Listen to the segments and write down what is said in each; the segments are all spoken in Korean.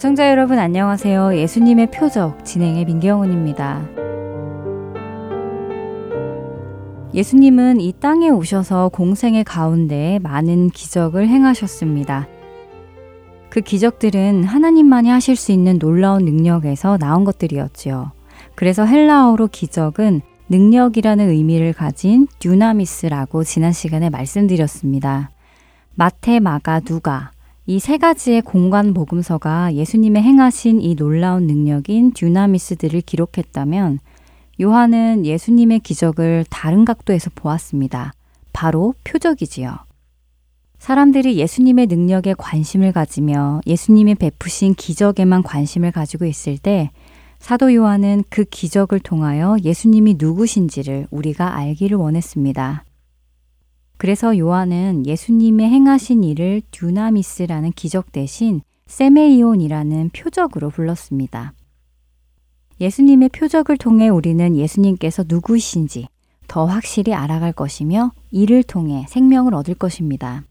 애청자 여러분 안녕하세요. 예수님의 표적 진행의 민경훈입니다. 예수님은 이 땅에 오셔서 공생의 가운데 많은 기적을 행하셨습니다. 그 기적들은 하나님만이 하실 수 있는 놀라운 능력에서 나온 것들이었지요. 그래서 헬라어로 기적은 능력이라는 의미를 가진 듀나미스라고 지난 시간에 말씀드렸습니다. 마테, 마가, 누가 이 세 가지의 공간 복음서가 예수님의 행하신 이 놀라운 능력인 듀나미스들을 기록했다면 요한은 예수님의 기적을 다른 각도에서 보았습니다. 바로 표적이지요. 사람들이 예수님의 능력에 관심을 가지며 예수님이 베푸신 기적에만 관심을 가지고 있을 때 사도 요한은 그 기적을 통하여 예수님이 누구신지를 우리가 알기를 원했습니다. 그래서 요한은 예수님의 행하신 일을 듀나미스라는 기적 대신 세메이온이라는 표적으로 불렀습니다. 예수님의 표적을 통해 우리는 예수님께서 누구이신지 더 확실히 알아갈 것이며 이를 통해 생명을 얻을 것입니다.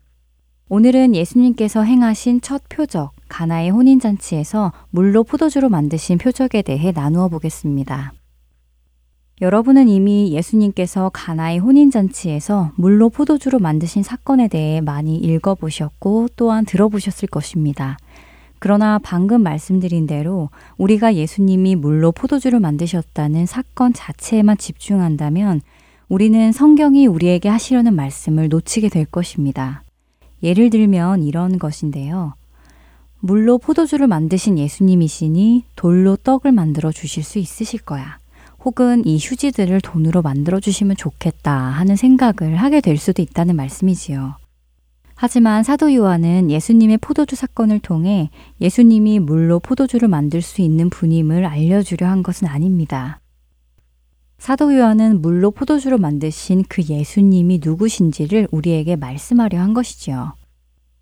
오늘은 예수님께서 행하신 첫 표적, 가나의 혼인잔치에서 물로 포도주로 만드신 표적에 대해 나누어 보겠습니다. 여러분은 이미 예수님께서 가나의 혼인잔치에서 물로 포도주로 만드신 사건에 대해 많이 읽어보셨고 또한 들어보셨을 것입니다. 그러나 방금 말씀드린 대로 우리가 예수님이 물로 포도주를 만드셨다는 사건 자체에만 집중한다면 우리는 성경이 우리에게 하시려는 말씀을 놓치게 될 것입니다. 예를 들면 이런 것인데요. 물로 포도주를 만드신 예수님이시니 돌로 떡을 만들어 주실 수 있으실 거야. 혹은 이 휴지들을 돈으로 만들어 주시면 좋겠다 하는 생각을 하게 될 수도 있다는 말씀이지요. 하지만 사도 요한은 예수님의 포도주 사건을 통해 예수님이 물로 포도주를 만들 수 있는 분임을 알려주려 한 것은 아닙니다. 사도 요한은 물로 포도주를 만드신 그 예수님이 누구신지를 우리에게 말씀하려 한 것이지요.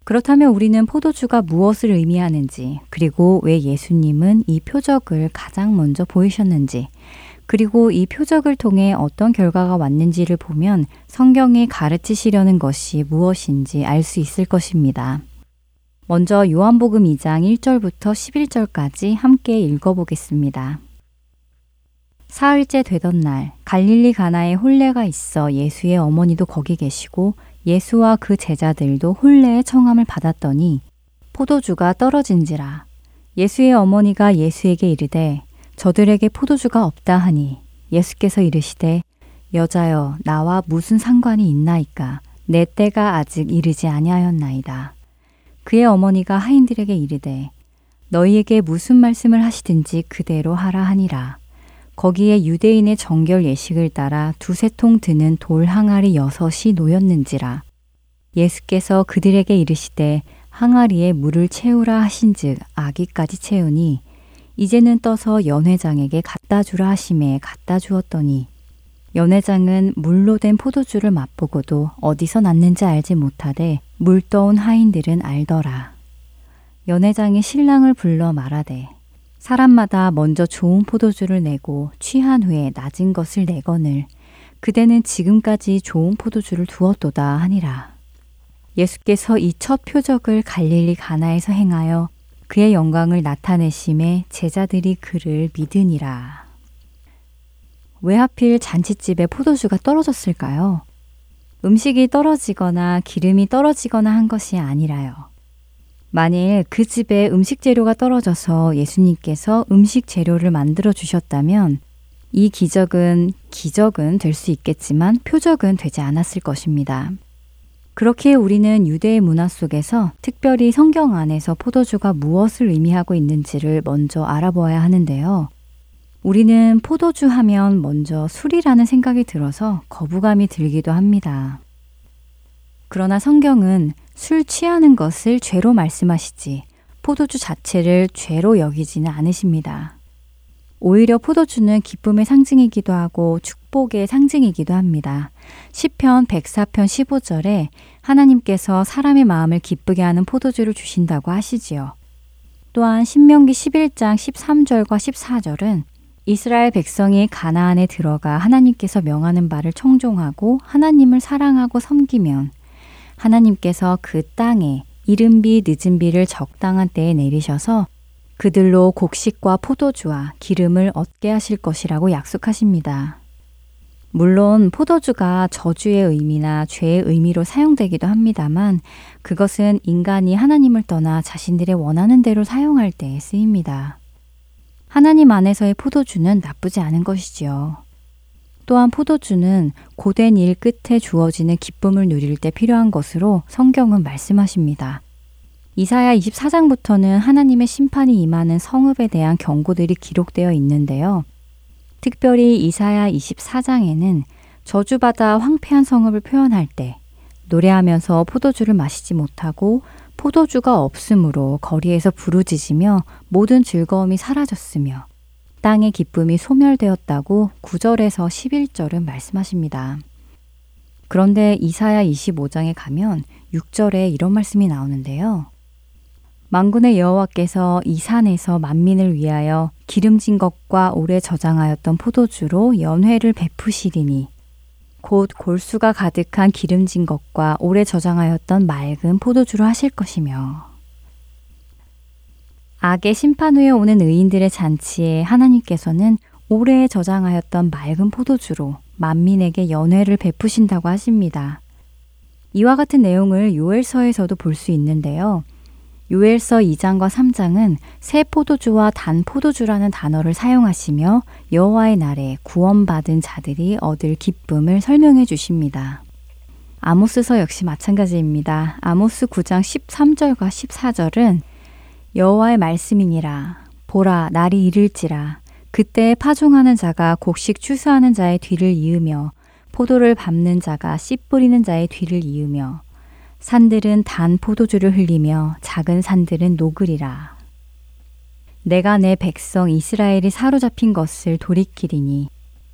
그렇다면 우리는 포도주가 무엇을 의미하는지, 그리고 왜 예수님은 이 표적을 가장 먼저 보이셨는지, 그리고 이 표적을 통해 어떤 결과가 왔는지를 보면 성경이 가르치시려는 것이 무엇인지 알 수 있을 것입니다. 먼저 요한복음 2장 1절부터 11절까지 함께 읽어보겠습니다. 사흘째 되던 날 갈릴리 가나에 혼례가 있어 예수의 어머니도 거기 계시고 예수와 그 제자들도 혼례의 청함을 받았더니 포도주가 떨어진지라 예수의 어머니가 예수에게 이르되 저들에게 포도주가 없다 하니 예수께서 이르시되 여자여 나와 무슨 상관이 있나이까 내 때가 아직 이르지 아니하였나이다. 그의 어머니가 하인들에게 이르되 너희에게 무슨 말씀을 하시든지 그대로 하라 하니라. 거기에 유대인의 정결 예식을 따라 두세 통 드는 돌 항아리 여섯이 놓였는지라. 예수께서 그들에게 이르시되 항아리에 물을 채우라 하신즉 아기까지 채우니 이제는 떠서 연회장에게 갖다 주라 하심에 갖다 주었더니 연회장은 물로 된 포도주를 맛보고도 어디서 났는지 알지 못하되 물 떠온 하인들은 알더라. 연회장이 신랑을 불러 말하되 사람마다 먼저 좋은 포도주를 내고 취한 후에 낮은 것을 내거늘 그대는 지금까지 좋은 포도주를 두었도다 하니라. 예수께서 이 첫 표적을 갈릴리 가나에서 행하여 그의 영광을 나타내심에 제자들이 그를 믿으니라. 왜 하필 잔치집에 포도주가 떨어졌을까요? 음식이 떨어지거나 기름이 떨어지거나 한 것이 아니라요. 만일 그 집에 음식 재료가 떨어져서 예수님께서 음식 재료를 만들어 주셨다면 이 기적은 기적은 될 수 있겠지만 표적은 되지 않았을 것입니다. 그렇게 우리는 유대의 문화 속에서 특별히 성경 안에서 포도주가 무엇을 의미하고 있는지를 먼저 알아보아야 하는데요. 우리는 포도주 하면 먼저 술이라는 생각이 들어서 거부감이 들기도 합니다. 그러나 성경은 술 취하는 것을 죄로 말씀하시지 포도주 자체를 죄로 여기지는 않으십니다. 오히려 포도주는 기쁨의 상징이기도 하고 축복의 상징이기도 합니다. 시편 104편 15절에 하나님께서 사람의 마음을 기쁘게 하는 포도주를 주신다고 하시지요. 또한 신명기 11장 13절과 14절은 이스라엘 백성이 가나안에 들어가 하나님께서 명하는 바를 청종하고 하나님을 사랑하고 섬기면 하나님께서 그 땅에 이른 비 늦은 비를 적당한 때에 내리셔서 그들로 곡식과 포도주와 기름을 얻게 하실 것이라고 약속하십니다. 물론 포도주가 저주의 의미나 죄의 의미로 사용되기도 합니다만 그것은 인간이 하나님을 떠나 자신들의 원하는 대로 사용할 때 쓰입니다. 하나님 안에서의 포도주는 나쁘지 않은 것이지요. 또한 포도주는 고된 일 끝에 주어지는 기쁨을 누릴 때 필요한 것으로 성경은 말씀하십니다. 이사야 24장부터는 하나님의 심판이 임하는 성읍에 대한 경고들이 기록되어 있는데요. 특별히 이사야 24장에는 저주받아 황폐한 성읍을 표현할 때 노래하면서 포도주를 마시지 못하고 포도주가 없으므로 거리에서 부르짖으며 모든 즐거움이 사라졌으며 땅의 기쁨이 소멸되었다고 9절에서 11절은 말씀하십니다. 그런데 이사야 25장에 가면 6절에 이런 말씀이 나오는데요. 만군의 여호와께서 이 산에서 만민을 위하여 기름진 것과 오래 저장하였던 포도주로 연회를 베푸시리니 곧 골수가 가득한 기름진 것과 오래 저장하였던 맑은 포도주로 하실 것이며 악의 심판 후에 오는 의인들의 잔치에 하나님께서는 오래 저장하였던 맑은 포도주로 만민에게 연회를 베푸신다고 하십니다. 이와 같은 내용을 요엘서에서도 볼 수 있는데요. 요엘서 2장과 3장은 새 포도주와 단 포도주라는 단어를 사용하시며 여호와의 날에 구원받은 자들이 얻을 기쁨을 설명해 주십니다. 아모스서 역시 마찬가지입니다. 아모스 9장 13절과 14절은 여호와의 말씀이니라 보라 날이 이를지라 그때 파종하는 자가 곡식 추수하는 자의 뒤를 이으며 포도를 밟는 자가 씨 뿌리는 자의 뒤를 이으며 산들은 단 포도주를 흘리며 작은 산들은 녹으리라. 내가 내 백성 이스라엘이 사로잡힌 것을 돌이키리니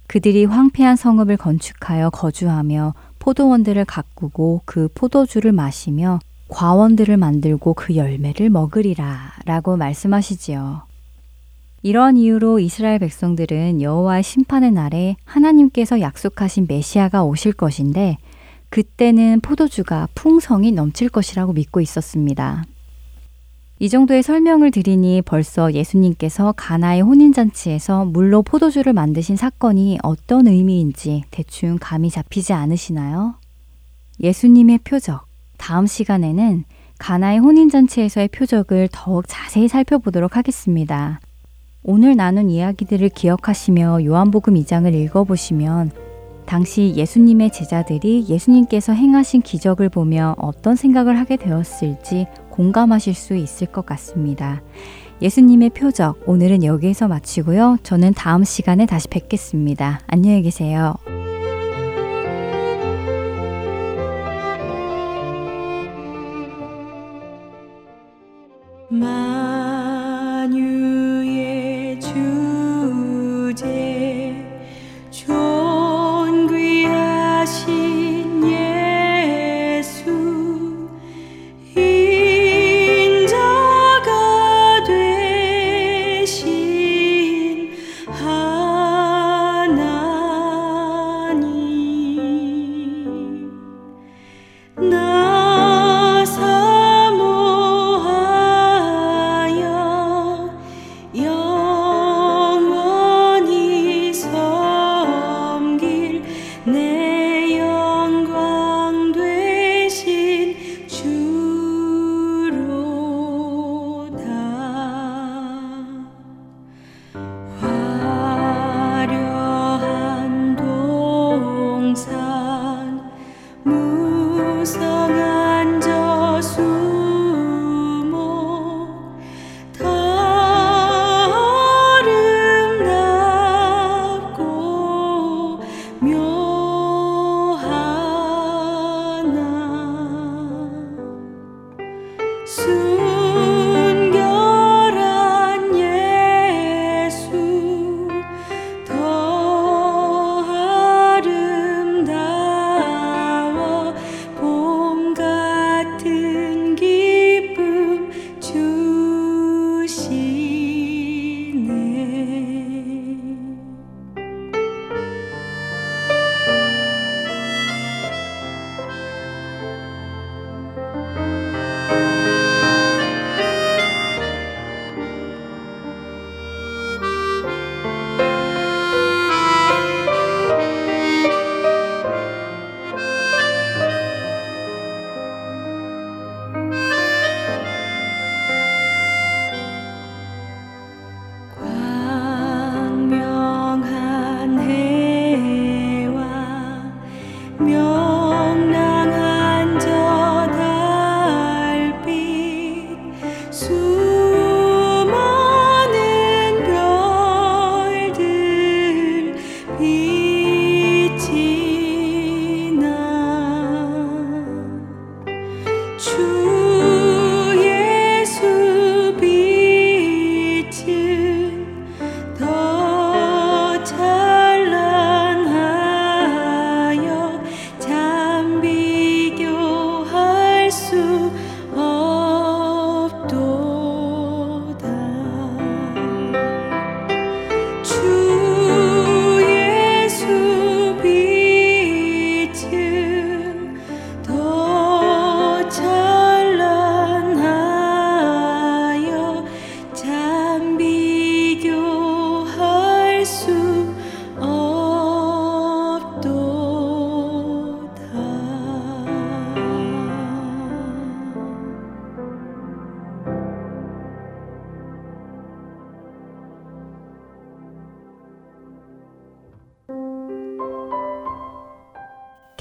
그들이 황폐한 성읍을 건축하여 거주하며 포도원들을 가꾸고 그 포도주를 마시며 과원들을 만들고 그 열매를 먹으리라 라고 말씀하시지요. 이런 이유로 이스라엘 백성들은 여호와의 심판의 날에 하나님께서 약속하신 메시아가 오실 것인데 그때는 포도주가 풍성이 넘칠 것이라고 믿고 있었습니다. 이 정도의 설명을 드리니 벌써 예수님께서 가나의 혼인잔치에서 물로 포도주를 만드신 사건이 어떤 의미인지 대충 감이 잡히지 않으시나요? 예수님의 표적, 다음 시간에는 가나의 혼인잔치에서의 표적을 더욱 자세히 살펴보도록 하겠습니다. 오늘 나눈 이야기들을 기억하시며 요한복음 2장을 읽어보시면 당시 예수님의 제자들이 예수님께서 행하신 기적을 보며 어떤 생각을 하게 되었을지 공감하실 수 있을 것 같습니다. 예수님의 표적, 오늘은 여기에서 마치고요. 저는 다음 시간에 다시 뵙겠습니다. 안녕히 계세요.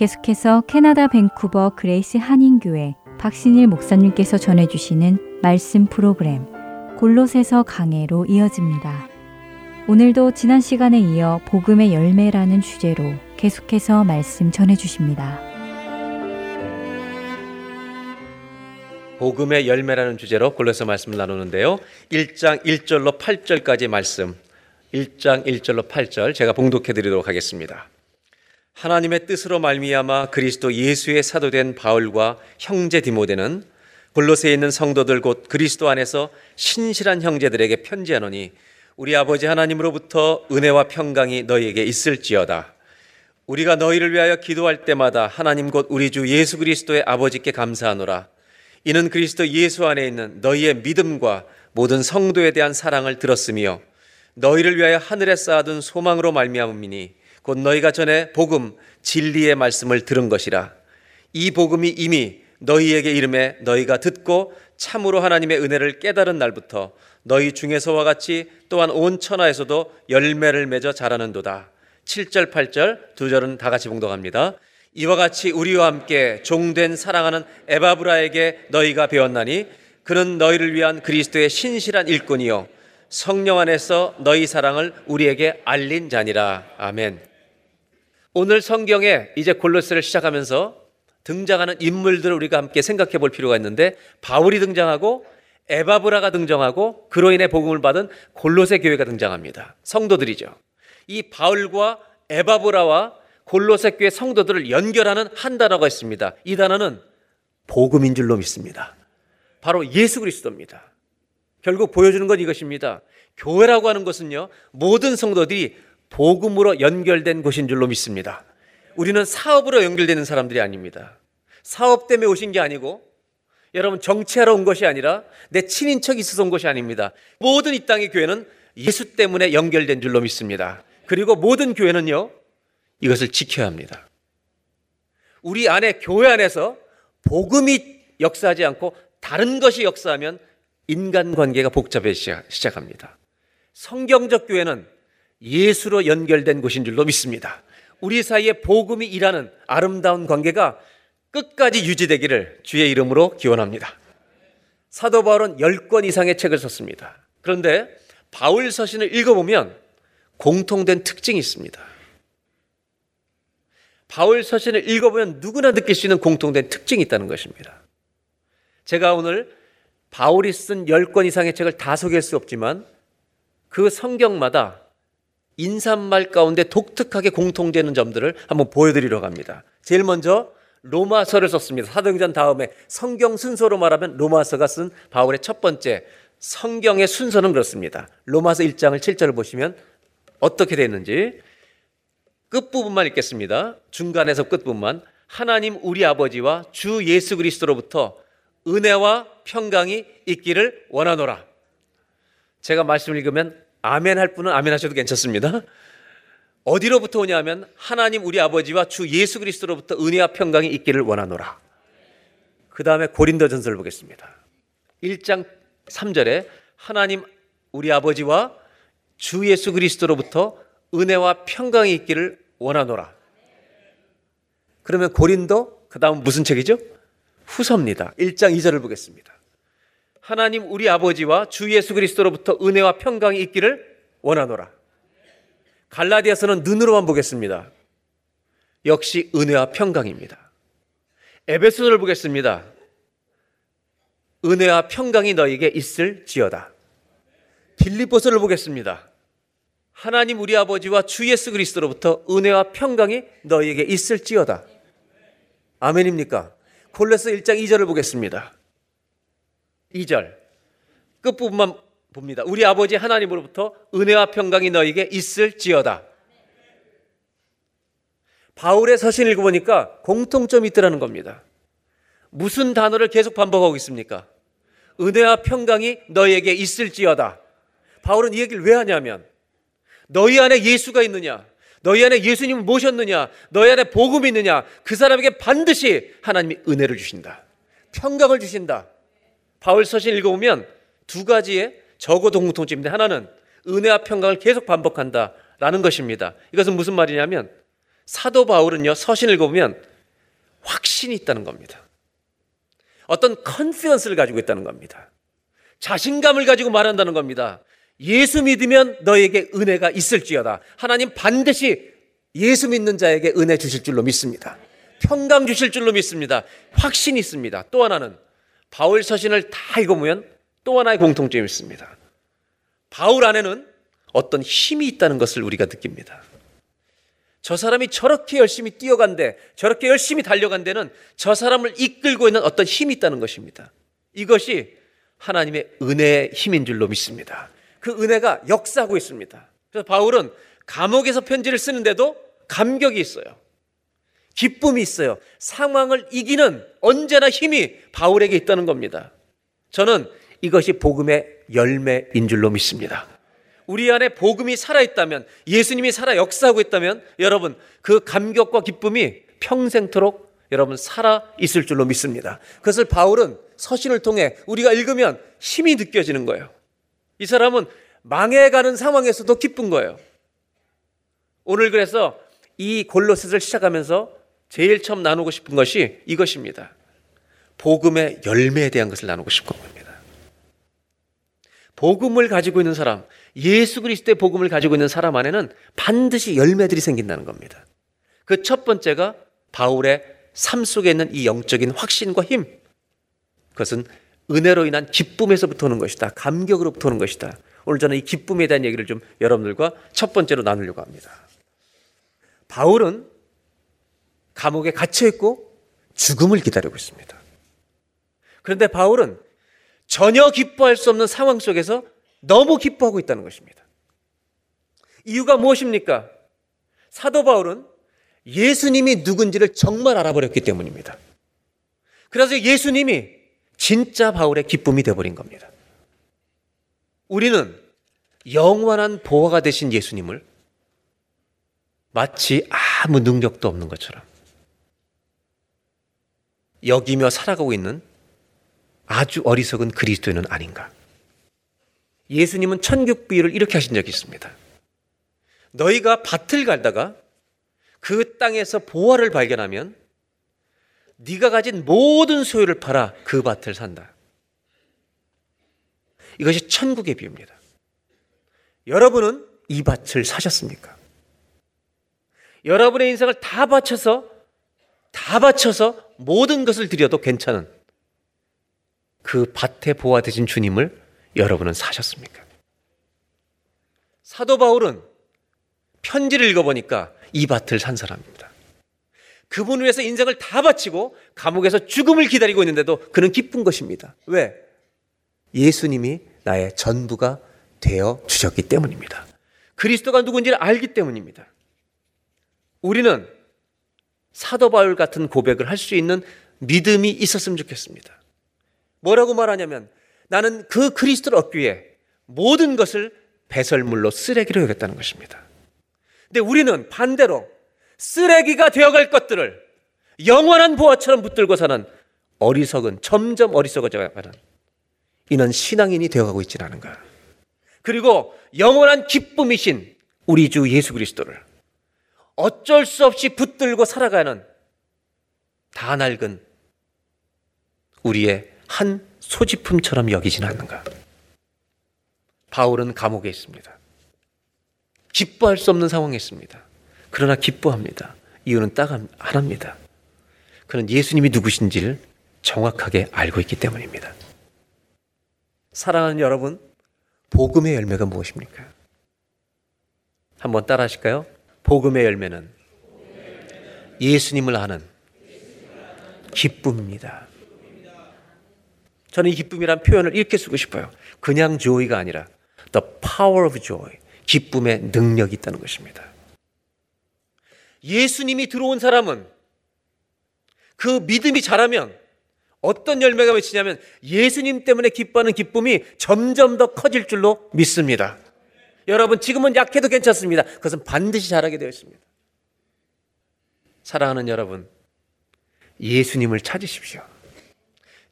계속해서 캐나다 밴쿠버 그레이스 한인교회 박신일 목사님께서 전해주시는 말씀 프로그램 골로새서 강해로 이어집니다. 오늘도 지난 시간에 이어 복음의 열매라는 주제로 계속해서 말씀 전해주십니다. 복음의 열매라는 주제로 골로새 말씀을 나누는데요. 1장 1절로 8절까지 말씀 1장 1절로 8절 제가 봉독해 드리도록 하겠습니다. 하나님의 뜻으로 말미암아 그리스도 예수의 사도된 바울과 형제 디모데는 골로새에 있는 성도들 곧 그리스도 안에서 신실한 형제들에게 편지하노니 우리 아버지 하나님으로부터 은혜와 평강이 너희에게 있을지어다. 우리가 너희를 위하여 기도할 때마다 하나님 곧 우리 주 예수 그리스도의 아버지께 감사하노라. 이는 그리스도 예수 안에 있는 너희의 믿음과 모든 성도에 대한 사랑을 들었으며 너희를 위하여 하늘에 쌓아둔 소망으로 말미암음이니 곧 너희가 전에 복음 진리의 말씀을 들은 것이라 이 복음이 이미 너희에게 이름에 너희가 듣고 참으로 하나님의 은혜를 깨달은 날부터 너희 중에서와 같이 또한 온 천하에서도 열매를 맺어 자라는도다. 7절 8절 두 절은 다 같이 봉독합니다. 이와 같이 우리와 함께 종된 사랑하는 에바브라에게 너희가 배웠나니 그는 너희를 위한 그리스도의 신실한 일꾼이요 성령 안에서 너희 사랑을 우리에게 알린 자니라. 아멘. 오늘 성경에 이제 골로새를 시작하면서 등장하는 인물들을 우리가 함께 생각해 볼 필요가 있는데 바울이 등장하고 에바브라가 등장하고 그로 인해 복음을 받은 골로새 교회가 등장합니다. 성도들이죠. 이 바울과 에바브라와 골로새 교회 성도들을 연결하는 한 단어가 있습니다. 이 단어는 복음인 줄로 믿습니다. 바로 예수 그리스도입니다. 결국 보여주는 건 이것입니다. 교회라고 하는 것은요, 모든 성도들이 복음으로 연결된 곳인 줄로 믿습니다. 우리는 사업으로 연결되는 사람들이 아닙니다. 사업 때문에 오신 게 아니고 여러분 정치하러 온 것이 아니라 내 친인척이 있어서 온 것이 아닙니다. 모든 이 땅의 교회는 예수 때문에 연결된 줄로 믿습니다. 그리고 모든 교회는요 이것을 지켜야 합니다. 우리 안에 교회 안에서 복음이 역사하지 않고 다른 것이 역사하면 인간관계가 복잡해지기 시작합니다. 성경적 교회는 예수로 연결된 곳인 줄로 믿습니다. 우리 사이에 복음이 일하는 아름다운 관계가 끝까지 유지되기를 주의 이름으로 기원합니다. 사도 바울은 10권 이상의 책을 썼습니다. 그런데 바울 서신을 읽어보면 공통된 특징이 있습니다. 바울 서신을 읽어보면 누구나 느낄 수 있는 공통된 특징이 있다는 것입니다. 제가 오늘 바울이 쓴 10권 이상의 책을 다 소개할 수 없지만 그 성경마다 인사말 가운데 독특하게 공통되는 점들을 한번 보여드리려고 합니다. 제일 먼저 로마서를 썼습니다. 사도행전 다음에 성경 순서로 말하면 로마서가 쓴 바울의 첫 번째 성경의 순서는 그렇습니다. 로마서 1장을 7절을 보시면 어떻게 되는지 끝부분만 읽겠습니다. 중간에서 끝부분만 하나님 우리 아버지와 주 예수 그리스도로부터 은혜와 평강이 있기를 원하노라. 제가 말씀을 읽으면 아멘 할 분은 아멘 하셔도 괜찮습니다. 어디로부터 오냐면 하나님 우리 아버지와 주 예수 그리스도로부터 은혜와 평강이 있기를 원하노라. 그 다음에 고린도전서를 보겠습니다. 1장 3절에 하나님 우리 아버지와 주 예수 그리스도로부터 은혜와 평강이 있기를 원하노라. 그러면 고린도 그 다음 무슨 책이죠? 후서입니다. 1장 2절을 보겠습니다. 하나님 우리 아버지와 주 예수 그리스도로부터 은혜와 평강이 있기를 원하노라. 갈라디아서는 눈으로만 보겠습니다. 역시 은혜와 평강입니다. 에베소를 보겠습니다. 은혜와 평강이 너에게 있을지어다. 빌립보서를 보겠습니다. 하나님 우리 아버지와 주 예수 그리스도로부터 은혜와 평강이 너에게 있을지어다. 아멘입니까? 콜레스 1장 2절을 보겠습니다. 2절 끝부분만 봅니다. 우리 아버지 하나님으로부터 은혜와 평강이 너에게 있을지어다. 바울의 서신 읽어보니까 공통점이 있더라는 겁니다. 무슨 단어를 계속 반복하고 있습니까? 은혜와 평강이 너에게 있을지어다. 바울은 이 얘기를 왜 하냐면 너희 안에 예수가 있느냐? 너희 안에 예수님을 모셨느냐? 너희 안에 복음이 있느냐? 그 사람에게 반드시 하나님이 은혜를 주신다. 평강을 주신다. 바울 서신 읽어보면 두 가지의 적어도 공통점인데 하나는 은혜와 평강을 계속 반복한다라는 것입니다. 이것은 무슨 말이냐면 사도 바울은요 서신 읽어보면 확신이 있다는 겁니다. 어떤 컨피던스를 가지고 있다는 겁니다. 자신감을 가지고 말한다는 겁니다. 예수 믿으면 너에게 은혜가 있을지어다. 하나님 반드시 예수 믿는 자에게 은혜 주실 줄로 믿습니다. 평강 주실 줄로 믿습니다. 확신이 있습니다. 또 하나는 바울 서신을 다 읽어보면 또 하나의 공통점이 있습니다. 바울 안에는 어떤 힘이 있다는 것을 우리가 느낍니다. 저 사람이 저렇게 열심히 뛰어간데, 저렇게 열심히 달려간 데는 저 사람을 이끌고 있는 어떤 힘이 있다는 것입니다. 이것이 하나님의 은혜의 힘인 줄로 믿습니다. 그 은혜가 역사하고 있습니다. 그래서 바울은 감옥에서 편지를 쓰는데도 감격이 있어요. 기쁨이 있어요. 상황을 이기는 언제나 힘이 바울에게 있다는 겁니다. 저는 이것이 복음의 열매인 줄로 믿습니다. 우리 안에 복음이 살아있다면, 예수님이 살아 역사하고 있다면, 여러분, 그 감격과 기쁨이 평생토록 여러분 살아 있을 줄로 믿습니다. 그것을 바울은 서신을 통해 우리가 읽으면 힘이 느껴지는 거예요. 이 사람은 망해가는 상황에서도 기쁜 거예요. 오늘 그래서 이 골로새를 시작하면서 제일 처음 나누고 싶은 것이 이것입니다. 복음의 열매에 대한 것을 나누고 싶은 겁니다. 복음을 가지고 있는 사람, 예수 그리스도의 복음을 가지고 있는 사람 안에는 반드시 열매들이 생긴다는 겁니다. 그 첫 번째가 바울의 삶 속에 있는 이 영적인 확신과 힘. 그것은 은혜로 인한 기쁨에서부터 오는 것이다. 감격으로부터 오는 것이다. 오늘 저는 이 기쁨에 대한 얘기를 좀 여러분들과 첫 번째로 나누려고 합니다. 바울은 감옥에 갇혀 있고 죽음을 기다리고 있습니다. 그런데 바울은 전혀 기뻐할 수 없는 상황 속에서 너무 기뻐하고 있다는 것입니다. 이유가 무엇입니까? 사도 바울은 예수님이 누군지를 정말 알아버렸기 때문입니다. 그래서 예수님이 진짜 바울의 기쁨이 되어버린 겁니다. 우리는 영원한 보화가 되신 예수님을 마치 아무 능력도 없는 것처럼 여기며 살아가고 있는 아주 어리석은 그리스도인은 아닌가. 예수님은 천국 비유를 이렇게 하신 적이 있습니다. 너희가 밭을 갈다가 그 땅에서 보화를 발견하면 네가 가진 모든 소유를 팔아 그 밭을 산다. 이것이 천국의 비유입니다. 여러분은 이 밭을 사셨습니까? 여러분의 인생을 다 바쳐서 다 바쳐서 모든 것을 드려도 괜찮은 그 밭에 보아 되신 주님을 여러분은 사셨습니까? 사도 바울은 편지를 읽어보니까 이 밭을 산 사람입니다. 그분을 위해서 인생을 다 바치고 감옥에서 죽음을 기다리고 있는데도 그는 기쁜 것입니다. 왜? 예수님이 나의 전부가 되어 주셨기 때문입니다. 그리스도가 누군지를 알기 때문입니다. 우리는 사도 바울 같은 고백을 할 수 있는 믿음이 있었으면 좋겠습니다. 뭐라고 말하냐면 나는 그 그리스도를 얻기 위해 모든 것을 배설물로 쓰레기로 여겼다는 것입니다. 근데 우리는 반대로 쓰레기가 되어갈 것들을 영원한 보화처럼 붙들고 사는 어리석은 점점 어리석어져 가는 이는 신앙인이 되어가고 있지는 않은가. 그리고 영원한 기쁨이신 우리 주 예수 그리스도를 어쩔 수 없이 붙들고 살아가는 다 낡은 우리의 한 소지품처럼 여기진 않는가. 바울은 감옥에 있습니다. 기뻐할 수 없는 상황에 있습니다. 그러나 기뻐합니다. 이유는 딱 하나입니다. 그는 예수님이 누구신지를 정확하게 알고 있기 때문입니다. 사랑하는 여러분, 복음의 열매가 무엇입니까? 한번 따라 하실까요? 복음의 열매는 예수님을 아는 기쁨입니다. 저는 이 기쁨이란 표현을 이렇게 쓰고 싶어요. 그냥 joy가 아니라 the power of joy. 기쁨의 능력이 있다는 것입니다. 예수님이 들어온 사람은 그 믿음이 자라면 어떤 열매가 맺히냐면 예수님 때문에 기뻐하는 기쁨이 점점 더 커질 줄로 믿습니다. 여러분, 지금은 약해도 괜찮습니다. 그것은 반드시 자라게 되어 있습니다. 사랑하는 여러분, 예수님을 찾으십시오.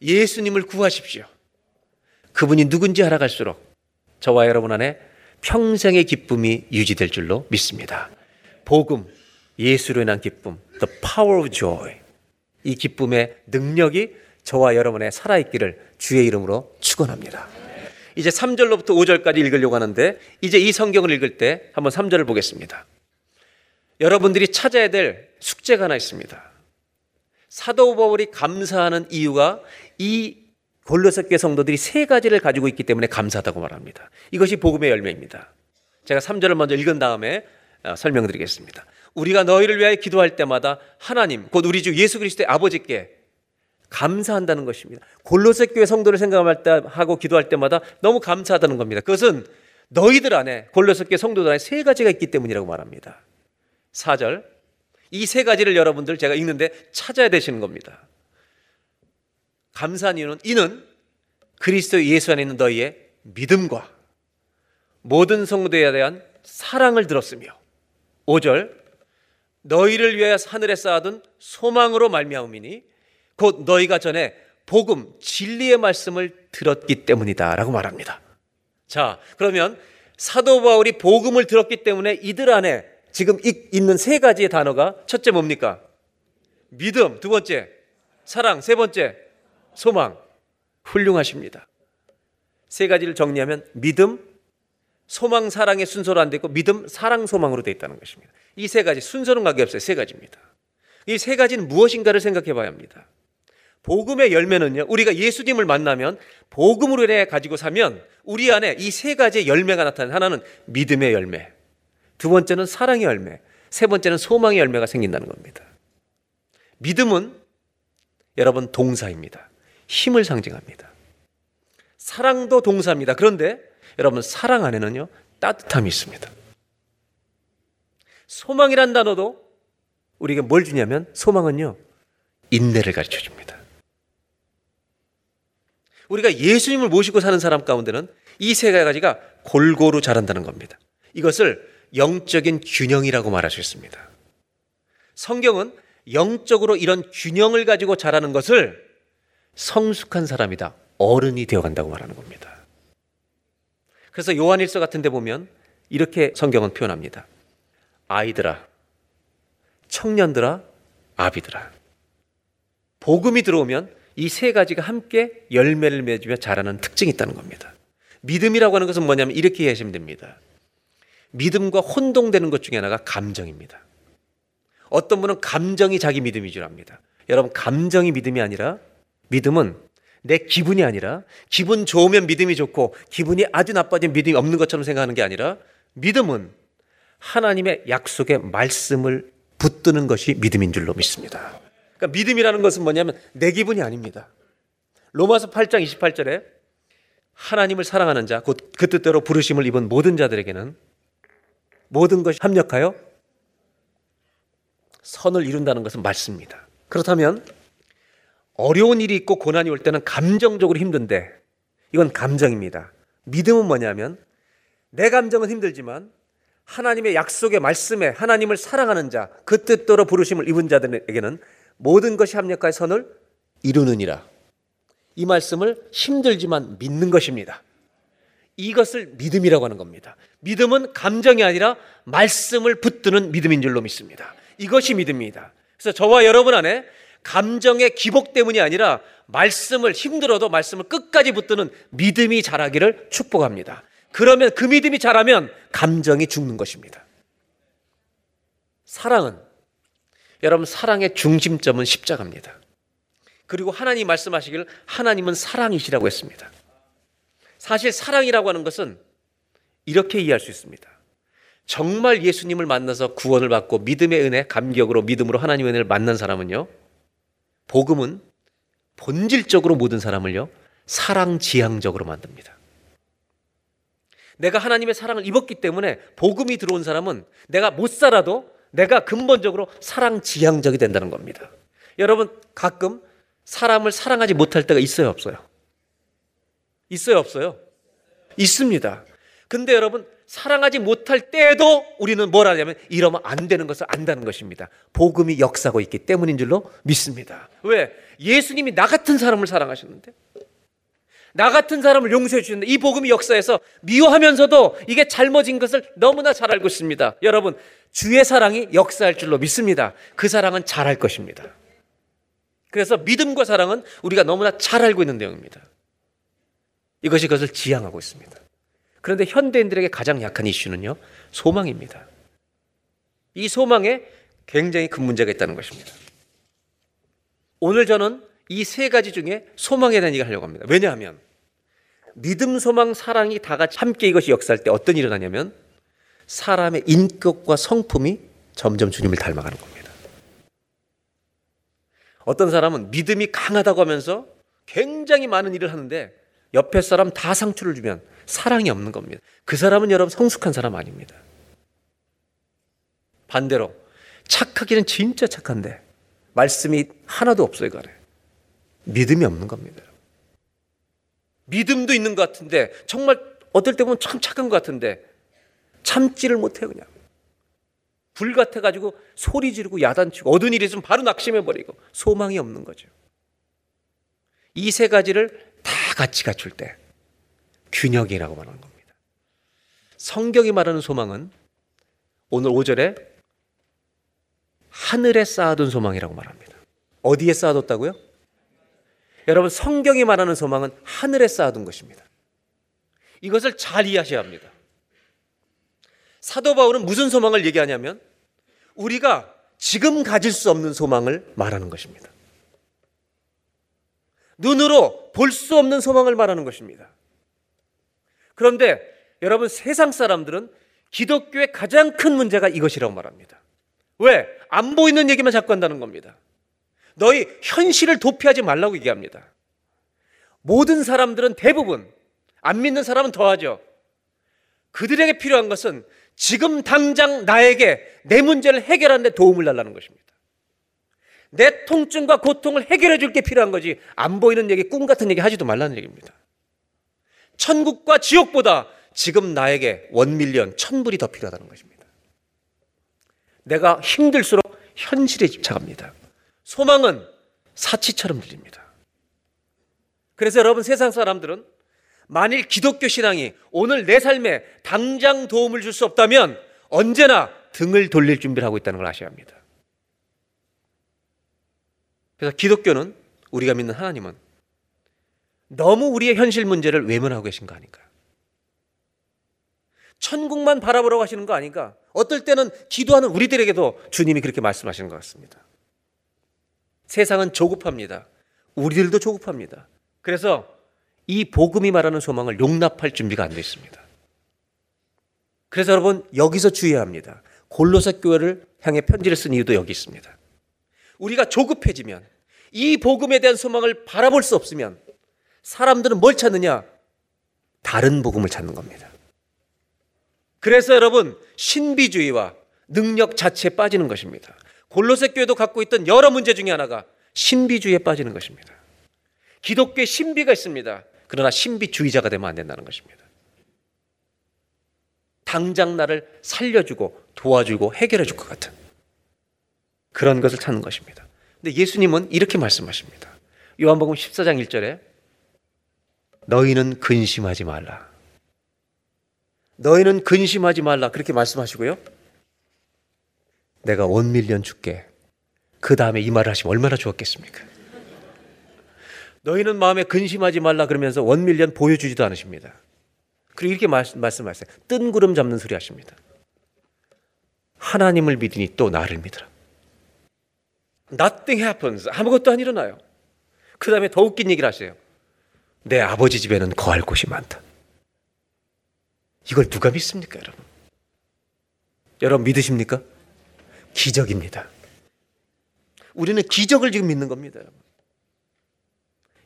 예수님을 구하십시오. 그분이 누군지 알아갈수록 저와 여러분 안에 평생의 기쁨이 유지될 줄로 믿습니다. 복음, 예수로 인한 기쁨, the power of joy. 이 기쁨의 능력이 저와 여러분의 살아있기를 주의 이름으로 축원합니다. 이제 3절로부터 5절까지 읽으려고 하는데 이제 이 성경을 읽을 때 한번 3절을 보겠습니다. 여러분들이 찾아야 될 숙제가 하나 있습니다. 사도 바울이 감사하는 이유가 이 골로새 교 성도들이 세 가지를 가지고 있기 때문에 감사하다고 말합니다. 이것이 복음의 열매입니다. 제가 3절을 먼저 읽은 다음에 어, 설명드리겠습니다. 우리가 너희를 위하여 기도할 때마다 하나님 곧 우리 주 예수 그리스도의 아버지께 감사한다는 것입니다. 골로새 교회 성도를 생각할 때 하고 기도할 때마다 너무 감사하다는 겁니다. 그것은 너희들 안에 골로새 교회 성도들 안에 세 가지가 있기 때문이라고 말합니다. 4절 이 세 가지를 여러분들 제가 읽는데 찾아야 되시는 겁니다. 감사한 이유는 이는 그리스도 예수 안에 있는 너희의 믿음과 모든 성도에 대한 사랑을 들었으며 5절 너희를 위하여 하늘에 쌓아둔 소망으로 말미암으니 곧 너희가 전에 복음 진리의 말씀을 들었기 때문이다 라고 말합니다. 자, 그러면 사도 바울이 복음을 들었기 때문에 이들 안에 지금 있는 세 가지의 단어가 첫째 뭡니까? 믿음, 두 번째 사랑, 세 번째 소망. 훌륭하십니다. 세 가지를 정리하면 믿음, 소망, 사랑의 순서로 안 되고 믿음, 사랑, 소망으로 되어 있다는 것입니다. 이 세 가지 순서는 관계없어요. 세 가지입니다. 이 세 가지는 무엇인가를 생각해 봐야 합니다. 복음의 열매는요. 우리가 예수님을 만나면 복음으로 인해 가지고 사면 우리 안에 이 세 가지의 열매가 나타나는 하나는 믿음의 열매, 두 번째는 사랑의 열매, 세 번째는 소망의 열매가 생긴다는 겁니다. 믿음은 여러분 동사입니다. 힘을 상징합니다. 사랑도 동사입니다. 그런데 여러분 사랑 안에는요 따뜻함이 있습니다. 소망이란 단어도 우리에게 뭘 주냐면 소망은요 인내를 가르쳐 줍니다. 우리가 예수님을 모시고 사는 사람 가운데는 이 세 가지가 골고루 자란다는 겁니다. 이것을 영적인 균형이라고 말할 수 있습니다. 성경은 영적으로 이런 균형을 가지고 자라는 것을 성숙한 사람이다. 어른이 되어 간다고 말하는 겁니다. 그래서 요한일서 같은 데 보면 이렇게 성경은 표현합니다. 아이들아, 청년들아, 아비들아. 복음이 들어오면 이 세 가지가 함께 열매를 맺으며 자라는 특징이 있다는 겁니다. 믿음이라고 하는 것은 뭐냐면 이렇게 이해하시면 됩니다. 믿음과 혼동되는 것 중에 하나가 감정입니다. 어떤 분은 감정이 자기 믿음인 줄 압니다. 여러분, 감정이 믿음이 아니라 믿음은 내 기분이 아니라 기분 좋으면 믿음이 좋고 기분이 아주 나빠지면 믿음이 없는 것처럼 생각하는 게 아니라 믿음은 하나님의 약속의 말씀을 붙드는 것이 믿음인 줄로 믿습니다. 그러니까 믿음이라는 것은 뭐냐면 내 기분이 아닙니다. 로마서 8장 28절에 하나님을 사랑하는 자, 곧 그 뜻대로 부르심을 입은 모든 자들에게는 모든 것이 합력하여 선을 이룬다는 것은 맞습니다. 그렇다면 어려운 일이 있고 고난이 올 때는 감정적으로 힘든데 이건 감정입니다. 믿음은 뭐냐면 내 감정은 힘들지만 하나님의 약속의 말씀에 하나님을 사랑하는 자, 그 뜻대로 부르심을 입은 자들에게는 모든 것이 합력하여 선을 이루느니라. 이 말씀을 힘들지만 믿는 것입니다. 이것을 믿음이라고 하는 겁니다. 믿음은 감정이 아니라 말씀을 붙드는 믿음인 줄로 믿습니다. 이것이 믿음입니다. 그래서 저와 여러분 안에 감정의 기복 때문이 아니라 말씀을 힘들어도 말씀을 끝까지 붙드는 믿음이 자라기를 축복합니다. 그러면 그 믿음이 자라면 감정이 죽는 것입니다. 사랑은 여러분 사랑의 중심점은 십자가입니다. 그리고 하나님 말씀하시길 하나님은 사랑이시라고 했습니다. 사실 사랑이라고 하는 것은 이렇게 이해할 수 있습니다. 정말 예수님을 만나서 구원을 받고 믿음의 은혜, 감격으로 믿음으로 하나님의 은혜를 만난 사람은요. 복음은 본질적으로 모든 사람을요. 사랑 지향적으로 만듭니다. 내가 하나님의 사랑을 입었기 때문에 복음이 들어온 사람은 내가 못 살아도 내가 근본적으로 사랑 지향적이 된다는 겁니다. 여러분 가끔 사람을 사랑하지 못할 때가 있어요, 없어요? 있어요, 없어요? 있습니다. 근데 여러분 사랑하지 못할 때에도 우리는 뭘 하냐면 이러면 안 되는 것을 안다는 것입니다. 복음이 역사고 있기 때문인 줄로 믿습니다. 왜? 예수님이 나 같은 사람을 사랑하셨는데 나 같은 사람을 용서해 주셨는데 이 복음이 역사에서 미워하면서도 이게 잘못인 것을 너무나 잘 알고 있습니다. 여러분 주의 사랑이 역사할 줄로 믿습니다. 그 사랑은 잘할 것입니다. 그래서 믿음과 사랑은 우리가 너무나 잘 알고 있는 내용입니다. 이것이 그것을 지향하고 있습니다. 그런데 현대인들에게 가장 약한 이슈는요, 소망입니다. 이 소망에 굉장히 큰 문제가 있다는 것입니다. 오늘 저는 이 세 가지 중에 소망에 대한 얘기를 하려고 합니다. 왜냐하면 믿음, 소망, 사랑이 다 같이 함께 이것이 역사할 때 어떤 일이 일어나냐면 사람의 인격과 성품이 점점 주님을 닮아가는 겁니다. 어떤 사람은 믿음이 강하다고 하면서 굉장히 많은 일을 하는데 옆에 사람 다 상처를 주면 사랑이 없는 겁니다. 그 사람은 여러분 성숙한 사람 아닙니다. 반대로 착하기는 진짜 착한데 말씀이 하나도 없어요, 그래. 믿음이 없는 겁니다. 믿음도 있는 것 같은데 정말 어떨 때 보면 참 착한 것 같은데 참지를 못해요, 그냥. 불 같아 가지고 소리 지르고 야단치고 어두운 일이 있으면 바로 낙심해 버리고 소망이 없는 거죠. 이 세 가지를 다 같이 갖출 때 균형이라고 말하는 겁니다. 성경이 말하는 소망은 오늘 5절에 하늘에 쌓아둔 소망이라고 말합니다. 어디에 쌓아뒀다고요? 여러분 성경이 말하는 소망은 하늘에 쌓아둔 것입니다. 이것을 잘 이해하셔야 합니다. 사도 바울은 무슨 소망을 얘기하냐면 우리가 지금 가질 수 없는 소망을 말하는 것입니다. 눈으로 볼 수 없는 소망을 말하는 것입니다. 그런데 여러분 세상 사람들은 기독교의 가장 큰 문제가 이것이라고 말합니다. 왜? 안 보이는 얘기만 자꾸 한다는 겁니다. 너희 현실을 도피하지 말라고 얘기합니다. 모든 사람들은 대부분 안 믿는 사람은 더하죠. 그들에게 필요한 것은 지금 당장 나에게 내 문제를 해결하는 데 도움을 달라는 것입니다. 내 통증과 고통을 해결해 줄 게 필요한 거지 안 보이는 얘기, 꿈 같은 얘기 하지도 말라는 얘기입니다. 천국과 지옥보다 지금 나에게 원밀리언, 천불이 더 필요하다는 것입니다. 내가 힘들수록 현실에 집착합니다. 소망은 사치처럼 들립니다. 그래서 여러분 세상 사람들은 만일 기독교 신앙이 오늘 내 삶에 당장 도움을 줄 수 없다면 언제나 등을 돌릴 준비를 하고 있다는 걸 아셔야 합니다. 그래서 기독교는 우리가 믿는 하나님은 너무 우리의 현실 문제를 외면하고 계신 거 아닌가? 천국만 바라보라고 하시는 거 아닌가? 어떨 때는 기도하는 우리들에게도 주님이 그렇게 말씀하시는 것 같습니다. 세상은 조급합니다. 우리들도 조급합니다. 그래서 이 복음이 말하는 소망을 용납할 준비가 안 되어 있습니다. 그래서 여러분 여기서 주의해야 합니다. 골로새 교회를 향해 편지를 쓴 이유도 여기 있습니다. 우리가 조급해지면 이 복음에 대한 소망을 바라볼 수 없으면 사람들은 뭘 찾느냐? 다른 복음을 찾는 겁니다. 그래서 여러분 신비주의와 능력 자체에 빠지는 것입니다. 골로새 교회도 갖고 있던 여러 문제 중에 하나가 신비주의에 빠지는 것입니다. 기독교에 신비가 있습니다. 그러나 신비주의자가 되면 안 된다는 것입니다. 당장 나를 살려주고 도와주고 해결해 줄 것 같은 그런 것을 찾는 것입니다. 근데 예수님은 이렇게 말씀하십니다. 요한복음 14장 1절에 너희는 근심하지 말라. 너희는 근심하지 말라. 그렇게 말씀하시고요. 내가 원밀년 줄게. 그 다음에 이 말을 하시면 얼마나 좋았겠습니까? 너희는 마음에 근심하지 말라 그러면서 원밀년 보여주지도 않으십니다. 그리고 이렇게 말씀하세요. 뜬구름 잡는 소리 하십니다. 하나님을 믿으니 또 나를 믿으라. Nothing happens. 아무것도 안 일어나요. 그 다음에 더 웃긴 얘기를 하세요. 내 아버지 집에는 거할 곳이 많다. 이걸 누가 믿습니까, 여러분? 여러분 믿으십니까? 기적입니다. 우리는 기적을 지금 믿는 겁니다.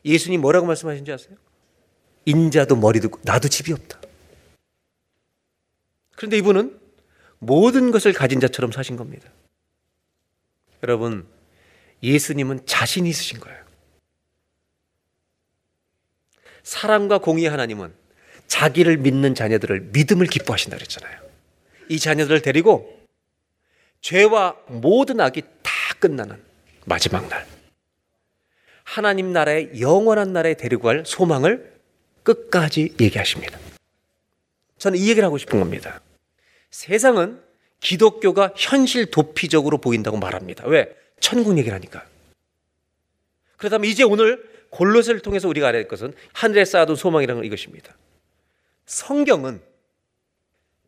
예수님 뭐라고 말씀하신지 아세요? 인자도 머리도 나도 집이 없다. 그런데 이분은 모든 것을 가진 자처럼 사신 겁니다. 여러분, 예수님은 자신이 있으신 거예요. 사랑과 공의 하나님은 자기를 믿는 자녀들을 믿음을 기뻐하신다 그랬잖아요. 이 자녀들을 데리고 죄와 모든 악이 다 끝나는 마지막 날. 하나님 나라의 영원한 나라에 데리고 갈 소망을 끝까지 얘기하십니다. 저는 이 얘기를 하고 싶은 겁니다. 세상은 기독교가 현실 도피적으로 보인다고 말합니다. 왜? 천국 얘기를 하니까. 그렇다면 이제 오늘 골로새를 통해서 우리가 알아야 할 것은 하늘에 쌓아둔 소망이라는 건 이것입니다. 성경은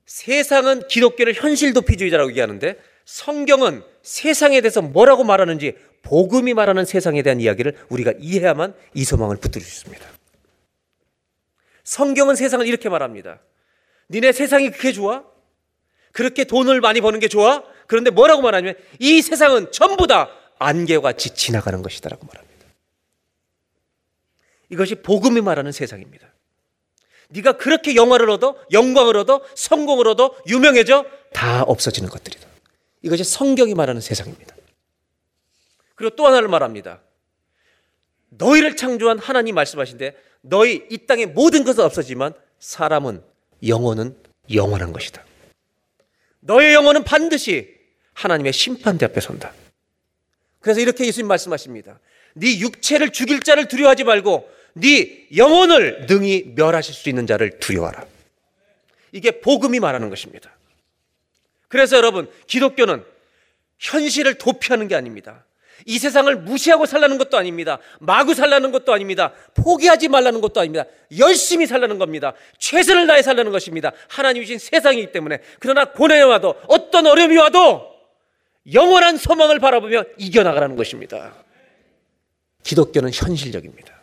세상은 기독교를 현실 도피주의자라고 얘기하는데 성경은 세상에 대해서 뭐라고 말하는지 복음이 말하는 세상에 대한 이야기를 우리가 이해해야만 이 소망을 붙들 수 있습니다. 성경은 세상을 이렇게 말합니다. 니네 세상이 그렇게 좋아? 그렇게 돈을 많이 버는 게 좋아? 그런데 뭐라고 말하냐면 이 세상은 전부 다 안개와 같이 지나가는 것이다라고 말합니다. 이것이 복음이 말하는 세상입니다. 네가 그렇게 영화를 얻어, 영광을 얻어, 성공을 얻어, 유명해져 다 없어지는 것들이다. 이것이 성경이 말하는 세상입니다. 그리고 또 하나를 말합니다. 너희를 창조한 하나님 말씀하신데 너희 이 땅의 모든 것은 없어지만 사람은 영혼은 영원한 것이다. 너의 영혼은 반드시 하나님의 심판대 앞에 선다. 그래서 이렇게 예수님 말씀하십니다. 네 육체를 죽일 자를 두려워하지 말고 네 영혼을 능히 멸하실 수 있는 자를 두려워하라. 이게 복음이 말하는 것입니다. 그래서 여러분, 기독교는 현실을 도피하는 게 아닙니다. 이 세상을 무시하고 살라는 것도 아닙니다. 마구 살라는 것도 아닙니다. 포기하지 말라는 것도 아닙니다. 열심히 살라는 겁니다. 최선을 다해 살라는 것입니다. 하나님이 주신 세상이기 때문에. 그러나 고난이 와도 어떤 어려움이 와도 영원한 소망을 바라보며 이겨나가라는 것입니다. 기독교는 현실적입니다.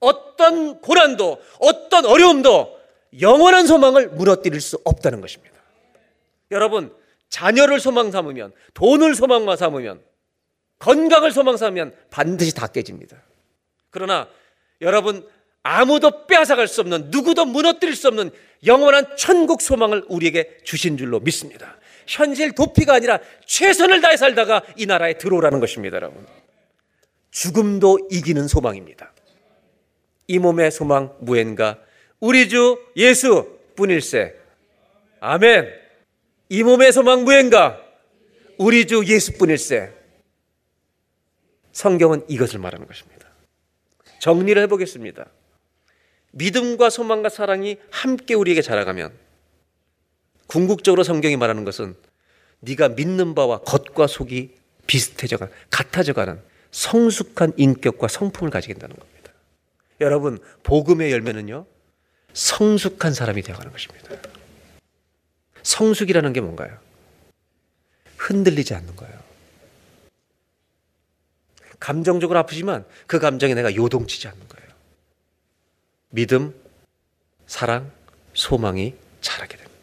어떤 고난도, 어떤 어려움도 영원한 소망을 무너뜨릴 수 없다는 것입니다. 여러분, 자녀를 소망 삼으면, 돈을 소망 삼으면, 건강을 소망 삼으면 반드시 다 깨집니다. 그러나 여러분, 아무도 빼앗아갈 수 없는, 누구도 무너뜨릴 수 없는 영원한 천국 소망을 우리에게 주신 줄로 믿습니다. 현실 도피가 아니라 최선을 다해 살다가 이 나라에 들어오라는 것입니다, 여러분. 죽음도 이기는 소망입니다. 이 몸의 소망 무엔가 우리 주 예수 뿐일세. 아멘. 이 몸의 소망 무엔가 우리 주 예수 뿐일세. 성경은 이것을 말하는 것입니다. 정리를 해보겠습니다. 믿음과 소망과 사랑이 함께 우리에게 자라가면 궁극적으로 성경이 말하는 것은 네가 믿는 바와 겉과 속이 비슷해져가 같아져가는 성숙한 인격과 성품을 가지게 된다는 겁니다. 여러분, 복음의 열매는요, 성숙한 사람이 되어가는 것입니다. 성숙이라는 게 뭔가요? 흔들리지 않는 거예요. 감정적으로 아프지만 그 감정에 내가 요동치지 않는 거예요. 믿음, 사랑, 소망이 자라게 됩니다.